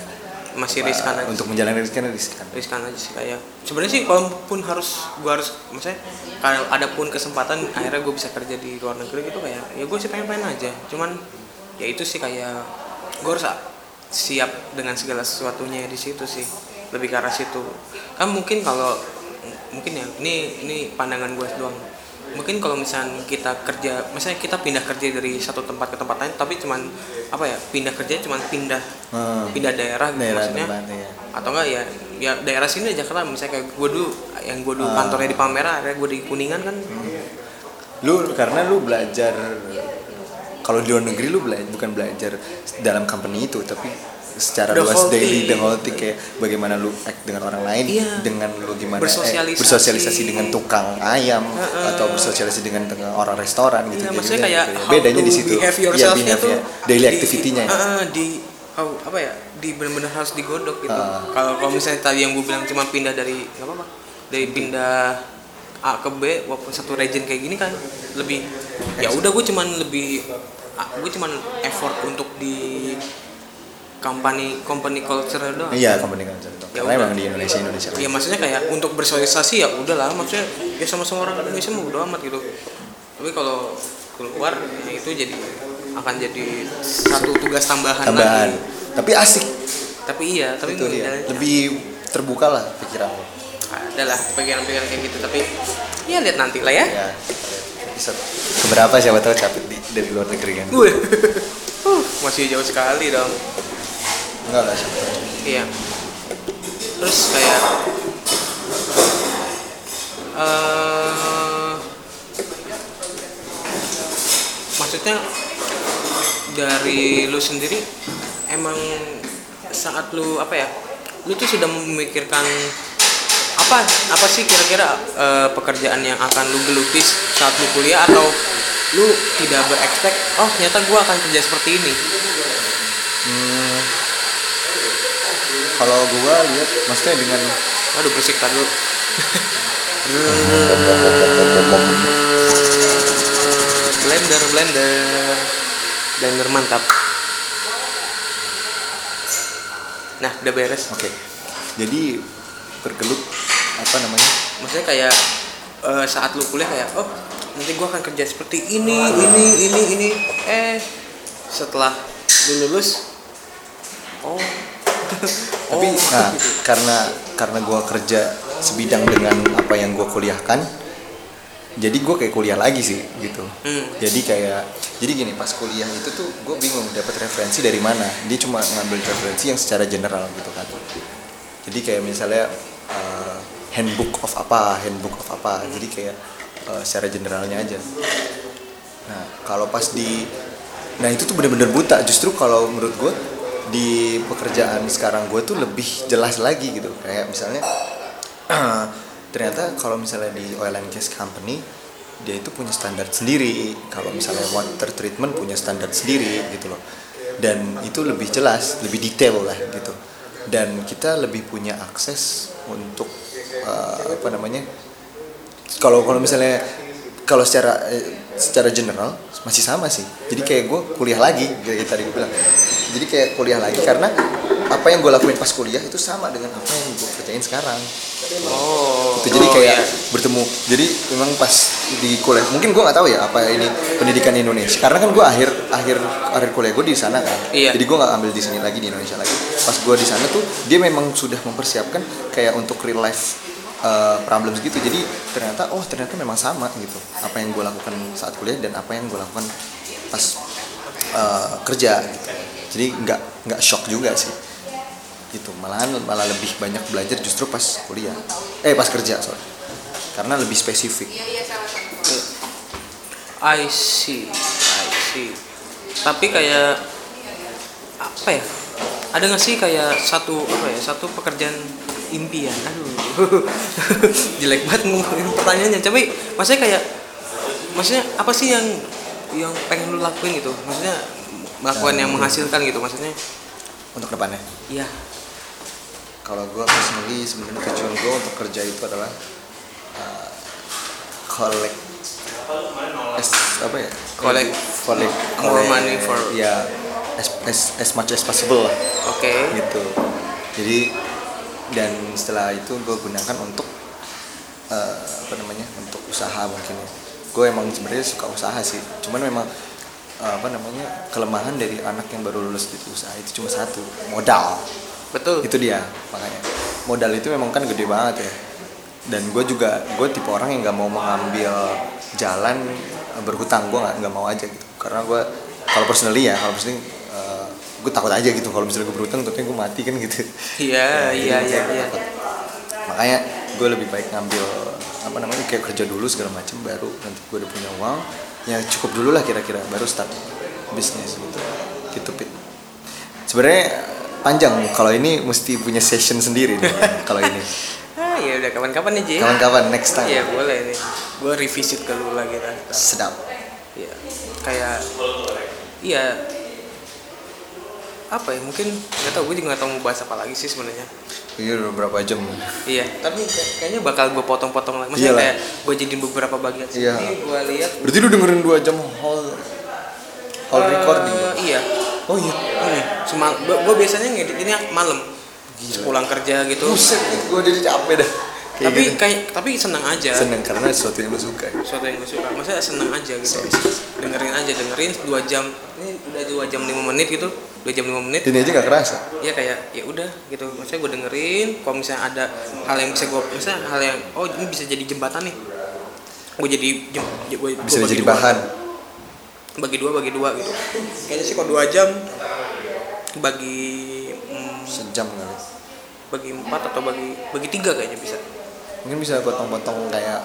masih apa, riskan aja. untuk menjalani riskan riskan. Riskan aja sih kayak sebenarnya sih kalaupun harus gue harus maksudnya kalau ada pun kesempatan akhirnya gue bisa kerja di luar negeri gitu kayak ya gue sih pengen pengen aja. Cuman ya itu sih kayak gue harus siap dengan segala sesuatunya di situ sih. Lebih ke arah situ. Kan mungkin kalau mungkin ya ini ini pandangan gue doang. Mungkin kalau misalnya kita kerja misalnya kita pindah kerja dari satu tempat ke tempat lain tapi cuman apa ya pindah kerja cuman pindah Hmm. pindah daerah gitu daerah maksudnya tempat ya atau enggak ya ya daerah sini aja kan misalnya kayak gue dulu yang gue dulu Ah. kantornya di Palmera akhirnya gue di Kuningan kan. Lu karena lu belajar kalau di luar negeri lu belajar bukan belajar dalam company itu tapi secara The luas whole daily the whole thing kayak bagaimana lu act dengan orang lain Iya. dengan lu gimana Bersosialisasi. eh, bersosialisasi dengan tukang ayam Heeh. atau bersosialisasi dengan orang restoran gitu Iya, maksudnya kan kayak gitu ya. how bedanya di situ behave Iya, tuh ya. daily activity-nya ya. Heeh, di how, apa ya di benar-benar harus digodok gitu Ah. kalau kalau misalnya tadi yang gue bilang cuma pindah dari nggak apa-apa dari pindah A ke B walaupun satu region kayak gini kan lebih ya udah gue cuman lebih gue cuman effort untuk di company company culture doang. Iya company culture itu. Ya karena emang di Indonesia Indonesia ya maksudnya kayak untuk bersosialisasi ya udahlah maksudnya ya sama-sama orang Indonesia mah udah amat gitu. Tapi kalau keluar ya itu jadi akan jadi satu tugas tambahan, tambahan. lagi. Tapi asik. Tapi iya tapi itu dia. lebih terbuka lah pikiran lu. ada lah pikiran-pikiran kayak gitu tapi ya lihat nanti lah ya. Ya episode. Keberapa siapa tahu capek di, dari luar negeri kan? Uh, masih jauh sekali dong. Enggak lah siapa iya. Terus kayak eh maksudnya dari lu sendiri emang saat lu apa ya lu tuh sudah memikirkan apa apa sih kira-kira eh, pekerjaan yang akan lu geluti saat lu kuliah atau lu tidak berekspek oh ternyata gua akan kerja seperti ini Hmm, kalau gua lihat maksudnya dengan Aduh berisik tadi dulu. (laughs) blender, blender. Blender mantap. Nah, udah beres. oke jadi bergelut apa namanya Maksudnya kayak eh, saat lu kuliah kayak oh nanti gua akan kerja seperti ini, ini, ini, ini. Eh setelah lu lulus oh (laughs) tapi oh, nah gitu. karena karena gua kerja sebidang dengan apa yang gua kuliahkan jadi gua kayak kuliah lagi sih gitu Hmm. jadi kayak jadi gini pas kuliah itu tuh gue bingung dapat referensi dari mana dia cuma ngambil referensi yang secara general gitu kan jadi kayak misalnya uh, handbook of apa handbook of apa. Jadi kayak uh, secara generalnya aja. Nah kalau pas di nah itu tuh bener-bener buta. Justru kalau menurut gue di pekerjaan sekarang gue tuh lebih jelas lagi gitu. Kayak misalnya (clears throat) ternyata kalau misalnya di oil and gas company dia itu punya standar sendiri. Kalau misalnya water treatment punya standar sendiri gitu loh. Dan itu lebih jelas lebih detail lah gitu. Dan kita lebih punya akses untuk uh, apa namanya kalau kalau misalnya kalau secara eh, secara general masih sama sih. Jadi kayak gue kuliah lagi kayak tadi gue bilang. Jadi kayak kuliah lagi karena apa yang gue lakuin pas kuliah itu sama dengan apa yang gue kerjain sekarang. Oh itu jadi oh, kayak iya. bertemu jadi memang pas di kuliah mungkin gue nggak tahu ya apa ini pendidikan di Indonesia karena kan gue akhir akhir akhir kuliah gue di sana kan. Iya. jadi gue nggak ambil di sini lagi di Indonesia lagi. Pas gue di sana tuh dia memang sudah mempersiapkan kayak untuk real life uh, problems gitu. Jadi ternyata oh ternyata memang sama gitu. Apa yang gue lakukan saat kuliah dan apa yang gue lakukan pas uh, kerja. Gitu jadi nggak nggak shock juga sih. Gitu. Malahan malah lebih banyak belajar justru pas kuliah. Eh pas kerja sorry. Karena lebih spesifik. I see, I see. Tapi kayak apa ya? Ada nggak sih kayak satu apa ya? Satu pekerjaan impian. Aduh, (laughs) jelek banget ngomongin pertanyaannya. Tapi maksudnya kayak, maksudnya apa sih yang yang pengen lu lakuin gitu? Maksudnya melakukan yang menghasilkan gitu? Maksudnya? untuk depannya Iya. kalau gue personally sebenarnya tujuan gue untuk kerja itu adalah uh, collect as, apa ya Collect collect more collect- money for- ya as, as, as much as possible lah Oke. gitu jadi dan setelah itu gue gunakan untuk eh, apa namanya untuk usaha mungkin ya. Gue emang sebenarnya suka usaha sih. Cuman memang eh, apa namanya kelemahan dari anak yang baru lulus gitu usaha itu cuma satu modal. Betul. Itu dia makanya. Modal itu memang kan gede banget ya. Dan gue juga gue tipe orang yang nggak mau mengambil jalan berhutang. Gue nggak nggak mau aja gitu. Karena gue kalau personally ya kalau personally gue takut aja gitu kalau misalnya gue berhutang tentunya gue mati kan gitu. Iya Ya, (laughs) iya jadi iya gue iya. makanya gue lebih baik ngambil apa namanya kayak kerja dulu segala macam baru nanti gue udah punya uang yang cukup dulu lah kira-kira baru start bisnis gitu. Gitu pit. Sebenarnya panjang kalau ini mesti punya session sendiri nih (laughs) kalau ini. Ah ya udah kapan-kapan nih Ji. Kawan-kawan next time. Iya boleh nih. Gue revisit ke lu lagi sedap. Iya, kayak iya apa ya mungkin nggak tahu gue juga nggak tahu mau bahas apa lagi sih sebenarnya. Iya udah berapa jam. Iya tapi kayak- kayaknya bakal gue potong-potong lagi. Maksudnya Iyalah. kayak gue jadiin beberapa bagian sih. Iya. Gue lihat berarti lu dengerin dua jam whole whole eh, recording? iya. Oh iya? Ini semal gue biasanya ngedit ini malam pulang kerja gitu. Buset gue jadi capek dah. Kayak tapi gitu. kayak tapi senang aja. Seneng karena sesuatu yang lu suka. Sesuatu yang gue suka. Maksudnya senang aja gitu. Dengerin aja dengerin dua jam. Ini udah dua jam lima menit gitu dua jam lima menit. Ini aja gak kerasa. Ya kayak ya udah gitu. Maksudnya gue dengerin kalau misalnya ada hal yang bisa gue misalnya hal yang oh ini bisa jadi jembatan nih. Gue jadi jem, gua, gua bisa jadi dua. bahan. Bagi dua bagi dua gitu. Kayaknya sih kalau dua jam bagi hmm, sejam kali. bagi empat atau bagi bagi tiga kayaknya bisa. Mungkin bisa potong-potong kayak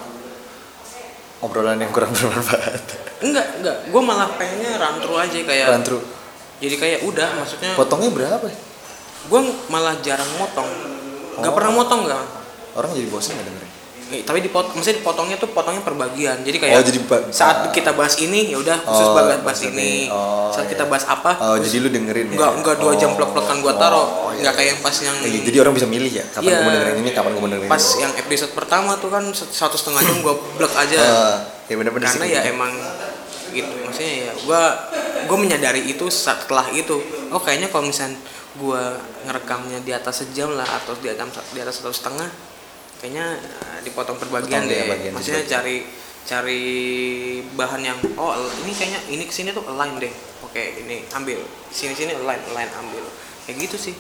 obrolan yang kurang (laughs) bermanfaat. Enggak enggak. Gue malah pengennya run through aja kayak run through jadi kayak udah maksudnya potongnya berapa ya? gue malah jarang motong nggak Oh. pernah motong nggak orang jadi bosan gak dengerin Eh, tapi dipot maksudnya dipotongnya tuh potongnya per bagian jadi kayak Oh, jadi saat kita bahas ini ya udah khusus Oh, bahas bahas ini Oh, saat iya. kita bahas apa oh jadi lu dengerin ya enggak enggak dua jam Oh. plek-plekan gua taruh Oh, iya. nggak kayak yang pas yang gitu. jadi orang bisa milih ya kapan Iya. gue mau dengerin ini kapan gue mau dengerin pas ini yang episode pertama tuh kan satu setengah jam gua blek aja Ah, ya bener-bener karena sih. ya emang gitu. Maksudnya ya gua gua menyadari itu setelah itu. Oh kayaknya kalau misalnya gua ngerekamnya di atas sejam lah atau di atas di atas satu setengah kayaknya eh, dipotong per bagian Potong deh. ya, bagian maksudnya bagian. cari cari bahan yang oh ini kayaknya ini ke sini tuh align deh. Oke ini ambil. Sini sini align align ambil. Kayak gitu sih.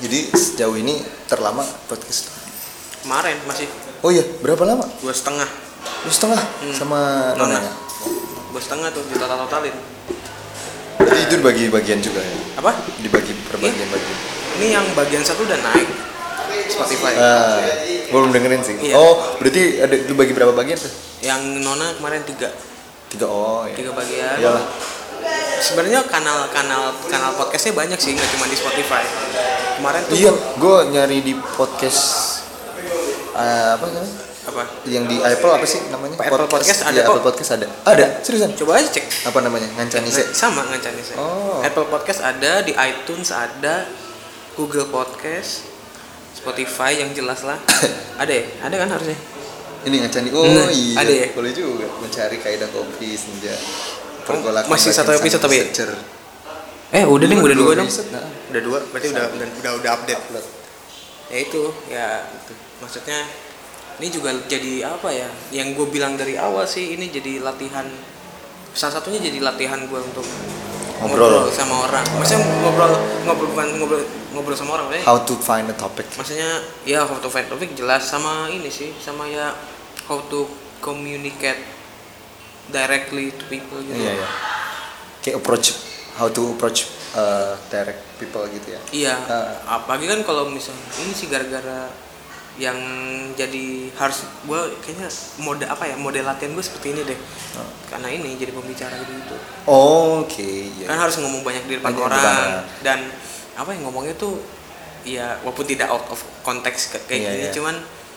Jadi sejauh ini terlama podcast? Kemarin masih. Oh iya berapa lama? Dua setengah. Lu setengah? Hmm. sama Nona. nona dua setengah tuh ditotal totalin berarti itu dibagi bagian juga ya? Apa? Dibagi per bagian-bagian ini yang bagian satu udah naik. Spotify. Ah belum dengerin sih. Iya. oh berarti ada lu bagi berapa bagian tuh? Yang Nona kemarin tiga. Tiga oh ya tiga bagian. Iyalah. sebenarnya kanal kanal kanal podcastnya banyak sih nggak cuma di Spotify. Kemarin tuh iya gue nyari di podcast eh, apa namanya apa? Yang di Apple apa sih namanya? Apple Podcast. Ada Iya, kok. Apple Podcast ada. Ada seriusan? Coba aja cek. Apa namanya? Ngancani sih. Sama ngancani saya Oh. Apple Podcast ada di iTunes ada Google Podcast Spotify yang jelas lah. (coughs) Ada ya? Ada kan harusnya? Ini ngancani. Oh Nah, iya. ada ya? boleh juga mencari kaidah kopi senja pergolakan masih satu episode tapi ya? secer. eh udah nih udah dua dua dong. nah. udah dua berarti udah udah udah, udah update. Ya itu ya maksudnya ini juga jadi apa ya? Yang gue bilang dari awal sih ini jadi latihan salah satunya jadi latihan gue untuk Ngobrol. sama orang. Maksudnya ngobrol ngobrol bukan ngobrol ngobrol sama orang how to find a topic. Maksudnya ya how to find topic jelas sama ini sih sama ya how to communicate directly to people gitu. Iya iya. Kayak approach how to approach uh, direct people gitu ya? Iya, Ah. apalagi kan kalau misalnya ini sih gara-gara yang jadi harus gue kayaknya mode apa ya mode latihan gue seperti ini deh Ah. karena ini jadi pembicara gitu gitu oke iya kan harus ngomong banyak di depan Banyak orang depan orang. dan apa yang ngomongnya tuh ya walaupun tidak out of konteks kayak Iya, gini iya. cuman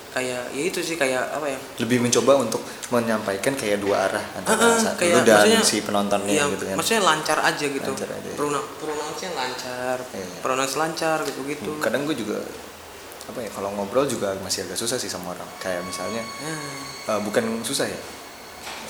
kayak ya itu sih kayak apa ya lebih mencoba untuk menyampaikan kayak dua arah antara ah, satu kayak dan si penontonnya iya, gitu kan maksudnya lancar aja gitu Lancar aja. Pronounce-nya lancar. Hmm, pronounce lancar gitu gitu kadang gue juga apa ya kalau ngobrol juga masih agak susah sih sama orang. Kayak misalnya Nah, uh, bukan susah ya.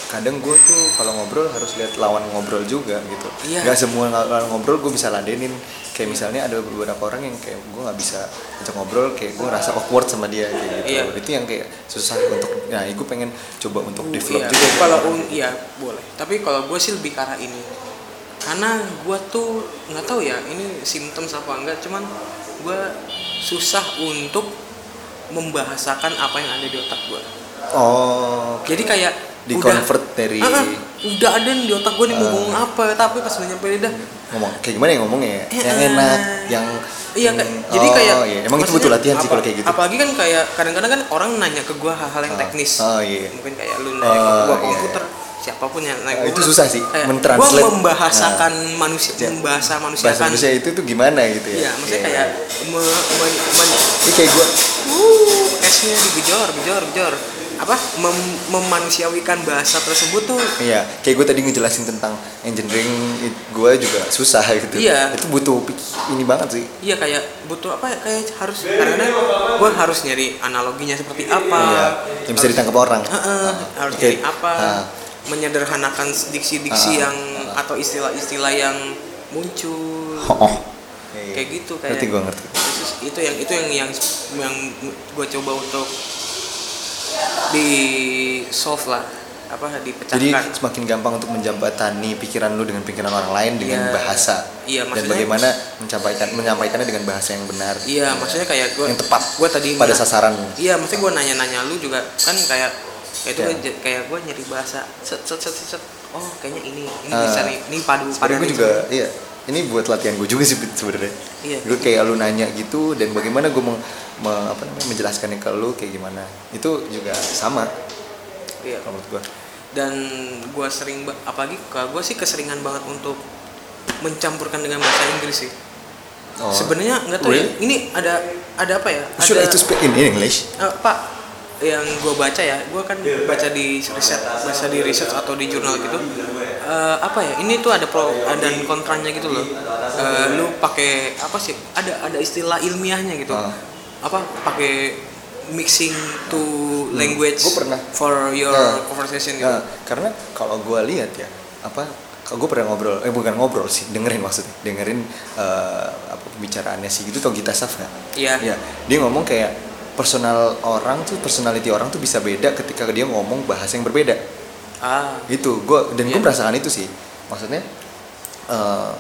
Kadang gue tuh kalau ngobrol harus lihat lawan ngobrol juga gitu. Iya. nggak semua lawan ngobrol gue bisa ladenin. Kayak misalnya ada beberapa orang yang kayak gue nggak bisa ajak ngobrol kayak gue ngerasa awkward sama dia kayak gitu. Iya. itu yang kayak susah untuk nah gue pengen coba untuk develop Iya, juga. Kalau un- iya boleh. Tapi kalau gue sih lebih arah ini karena gue tuh nggak tahu ya ini simptom apa enggak cuman gue susah untuk membahasakan apa yang ada di otak gue oh jadi kayak Di udah- convert dari- Ah, ah, udah ada di otak gue nih mau Ah. ngomong apa tapi pas udah nyampe lidah ngomong kayak gimana ya ngomongnya ya? yang Eh, enak yang Iya kayak Hmm, jadi oh, kayak iya. emang itu butuh latihan sih apa- kalau kayak gitu Apalagi kan kayak kadang-kadang kan orang nanya ke gua hal-hal yang Ah, teknis. oh, iya. Mungkin kayak lu nanya ke Oh, gua iya, komputer siapa pun yang nanya Ah, ke itu gua, susah sih, kayak mentranslate. Gua membahasakan manusia Ya. membahasa manusia bahasa kan. Indonesia itu tuh gimana gitu ya Iya, maksudnya Iya. kayak me, me- men- ini kayak gue uh, esnya digejor, gejor, gejor. Apa? Mem- memanusiawikan bahasa tersebut tuh Iya, kayak gue tadi ngejelasin tentang engineering, gue juga susah gitu. Iya. Itu butuh ini banget sih. Iya kayak butuh apa ya kayak harus karena gue harus nyari analoginya seperti apa Iya, yang bisa ditangkap orang. Heeh, harus Oke. nyari apa Ah. Menyederhanakan diksi-diksi Ah, yang atau istilah-istilah yang muncul Oh, oh. Iya, kayak gitu kayak Ngerti gue ngerti. Itu yang itu yang yang yang gue coba untuk di solve lah apa Jadi dipecahkan semakin gampang untuk menjembatani pikiran lu dengan pikiran orang lain dengan Iya. bahasa. Iya, Dan bagaimana menyampaikan menyampaikannya dengan bahasa yang benar. iya maksudnya kayak gue yang tepat gue tadi pada sasaran. Iya, maksudnya gue nanya-nanya lu juga kan kayak kayak itu j- kayak gue nyari bahasa set set set set, oh kayaknya ini ini Ah. bisa nih ini padu padan gue juga, iya. Ini buat latihan gue juga sih sebenarnya. Iya. Gue kayak lu nanya gitu dan bagaimana gue meng, me- apa namanya menjelaskannya ke lu kayak gimana. Itu juga sama Iya. kalau menurut gue. dan gue sering apalagi gue sih keseringan banget untuk mencampurkan dengan bahasa Inggris sih Oh. sebenarnya nggak tahu Really? ya ini ada ada apa ya Should I ada to speak in English? Eh, pak yang gue baca ya gue kan baca di riset baca di research atau di jurnal gitu Eh, apa ya ini tuh ada pro dan kontranya gitu loh Eh, lu pakai apa sih ada ada istilah ilmiahnya gitu Ah. apa pakai mixing to language Gua pernah. for your Nah. conversation gitu Nah, karena kalau gue lihat ya, apa kalau gue pernah ngobrol, eh bukan ngobrol sih, dengerin maksudnya, dengerin eh, apa pembicaraannya sih gitu, tau Gita Saf nggak? Iya. Ya, dia ngomong kayak personal orang tuh, personality orang tuh bisa beda ketika dia ngomong bahasa yang berbeda. ah Gitu, gue dan gue Iya. merasakan itu sih. Maksudnya eh,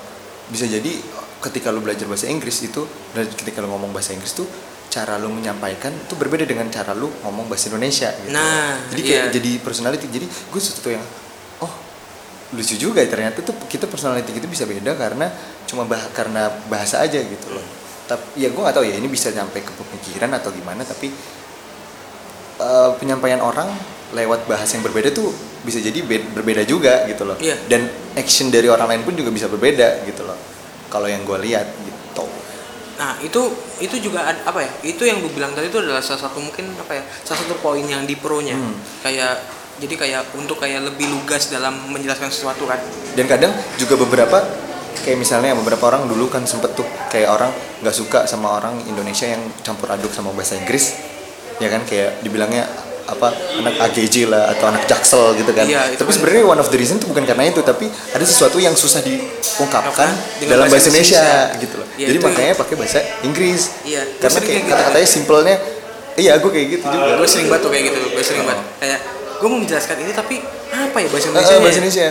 bisa jadi ketika lu belajar bahasa Inggris itu, dan ketika lu ngomong bahasa Inggris tuh cara lu menyampaikan tuh berbeda dengan cara lu ngomong bahasa Indonesia gitu. Nah, jadi kayak iya. jadi personality. Jadi gue sesuatu yang oh lucu juga ya ternyata tuh kita personality gitu bisa beda karena cuma bah karena bahasa aja gitu loh. Tapi ya gue nggak tahu ya ini bisa nyampe ke pemikiran atau gimana tapi eh, penyampaian orang lewat bahasa yang berbeda tuh bisa jadi be- berbeda juga gitu loh. Iya. Dan action dari orang lain pun juga bisa berbeda gitu loh. Kalau yang gue lihat gitu. Nah itu itu juga ad- apa ya? Itu yang gue bilang tadi itu adalah salah satu mungkin apa ya? Salah satu poin yang di pro-nya. Hmm. Kayak jadi kayak untuk kayak lebih lugas dalam menjelaskan sesuatu kan. dan kadang juga beberapa kayak misalnya beberapa orang dulu kan sempet tuh kayak orang nggak suka sama orang Indonesia yang campur aduk sama bahasa Inggris ya kan kayak dibilangnya apa anak AGJ lah atau anak Jaksel gitu kan Iya, itu tapi sebenarnya one of the reason tuh bukan karena itu tapi ada sesuatu yang susah diungkapkan Dengan dalam bahasa Indonesia, Indonesia. gitu loh Iya, jadi itu- makanya pakai bahasa Inggris Iya, karena kayak gitu. kata-katanya simpelnya iya gue kayak gitu juga Gue sering banget tuh kayak gitu. Gue sering Oh. banget. Kayak gue mau menjelaskan ini tapi apa ya bahasa Ah, Indonesia? bahasa Indonesia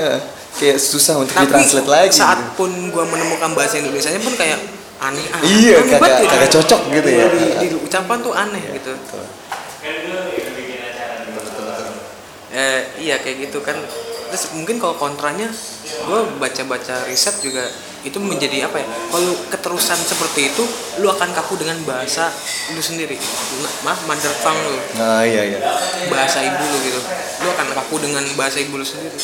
kayak susah untuk Tapi ditranslate lagi saat gitu. pun gue menemukan bahasa Indonesia pun kayak aneh. Ah, Iya, aneh kagak- banget gitu. kagak cocok gitu ya. Di, di ucapan tuh aneh gitu. Betul. Eh, iya kayak gitu kan. Terus mungkin kalau kontranya, gue baca-baca riset juga itu menjadi apa ya? Kalau keterusan seperti itu, lu akan kaku dengan bahasa lu sendiri. Ma- Maaf, mother tongue lu, Nah iya iya. bahasa ibu lu gitu. Lu akan kaku dengan bahasa ibu lu sendiri.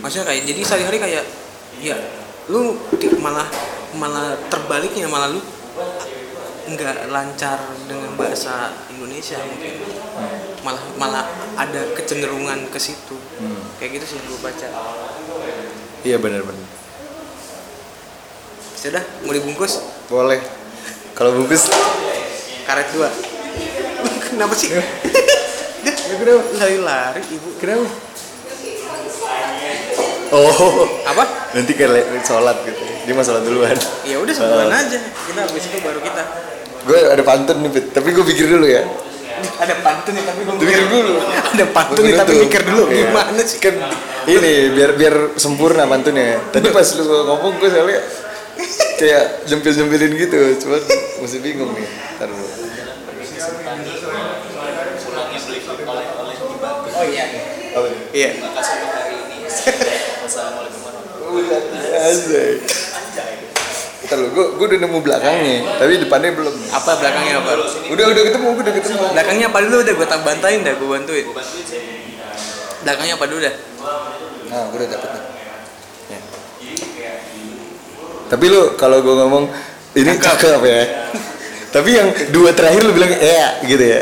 Maksudnya kayak jadi sehari-hari kayak ya lu malah malah terbaliknya malah lu nggak lancar dengan bahasa Indonesia mungkin malah malah ada kecenderungan ke situ Hmm. kayak gitu sih yang gue baca Iya benar-benar. sudah mau dibungkus Boleh. Kalau bungkus karet dua (laughs) kenapa sih (laughs) dia kenapa? lari-lari ibu Kenapa? Oh, apa nanti kayak sholat gitu. Dia mau sholat duluan. ya udah sebulan aja kita habis itu baru kita Gue ada pantun nih, Pit. tapi gue pikir dulu ya. ada pantun nih tapi gue Pikir dulu. ada pantun nih tapi mikir dulu Iya. gimana sih Kan ini biar biar sempurna pantunnya. Tadi pas lu ngomong gue soalnya kayak jempil-jempilin gitu, cuman masih bingung nih. Ntar dulu. oh iya Apa nih? iya Asik. Ntar lu, gue, gue udah nemu belakangnya, tapi depannya belum. apa belakangnya apa Udah udah ketemu, gue udah ketemu. belakangnya apa dulu udah gue tak bantain dah gue bantuin belakangnya apa dulu dah Nah, gue udah dapet nih. Ya. Tapi lu kalau gue ngomong ini Cakep. cakep ya. (laughs) Tapi yang dua terakhir lu bilang iya gitu ya.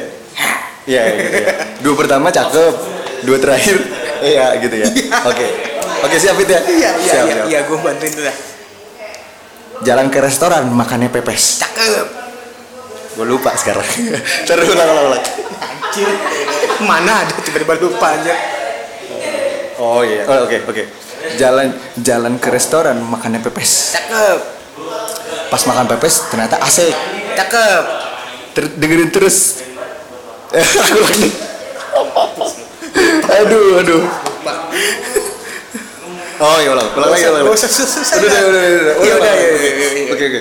Iya (laughs) gitu ya. Dua pertama cakep, dua terakhir iya gitu ya. Oke. Oke siap itu ya. iya iya Siap, iya, siap. iya gue bantuin tuh dah Jalan ke restoran makannya pepes. cakep Gue lupa sekarang. (laughs) Terus ulang ulang ulang. anjir mana ada tiba-tiba lupa aja Oh iya. Oh, oke oke. Jalan jalan ke restoran makannya pepes. cakep Pas makan pepes ternyata asik. cakep Ter- dengerin terus (laughs) Eh, aduh aduh oh ya ulang. Ulang lagi ulang udah udah udah udah. Ya udah, ya, ya, ya, ya. oke oke.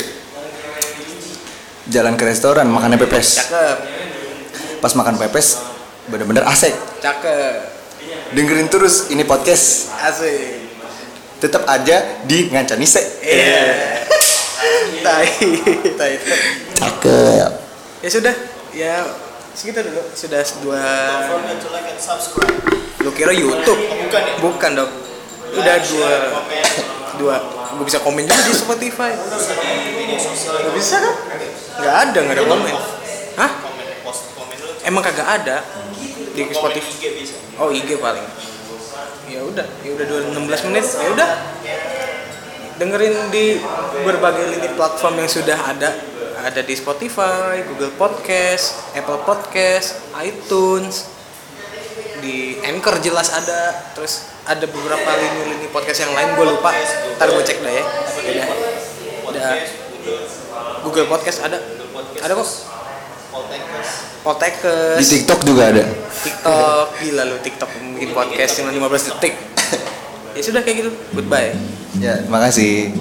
Jalan ke restoran makannya pepes. Cakep. Pas makan pepes bener-bener asik cakep. Dengerin terus ini podcast. Asik. Tetap aja di ngancanise iya. (laughs) Tai tai tai. cakep. Ya sudah. Ya segitu dulu. Sudah dua lu kira YouTube? Bukan dong udah dua. Dua. Gue bisa komen juga di Spotify. Gak bisa kan? Nggak ada nggak ada komen. hah? Emang kagak ada di Spotify? Oh IG paling. Ya udah ya udah dua 16 menit. Ya udah. Dengerin di berbagai lini platform yang sudah ada. Ada di Spotify, Google Podcast, Apple Podcast, iTunes, di Anchor jelas ada, terus ada beberapa lini-lini podcast yang lain gue lupa, ntar gue cek dah ya. Udah, udah. Google Podcast ada, ada kok. di Podcast, TikTok juga ada TikTok, gila lu TikTok bikin podcast cuma 15 detik. (laughs) Ya sudah kayak gitu, goodbye. ya makasih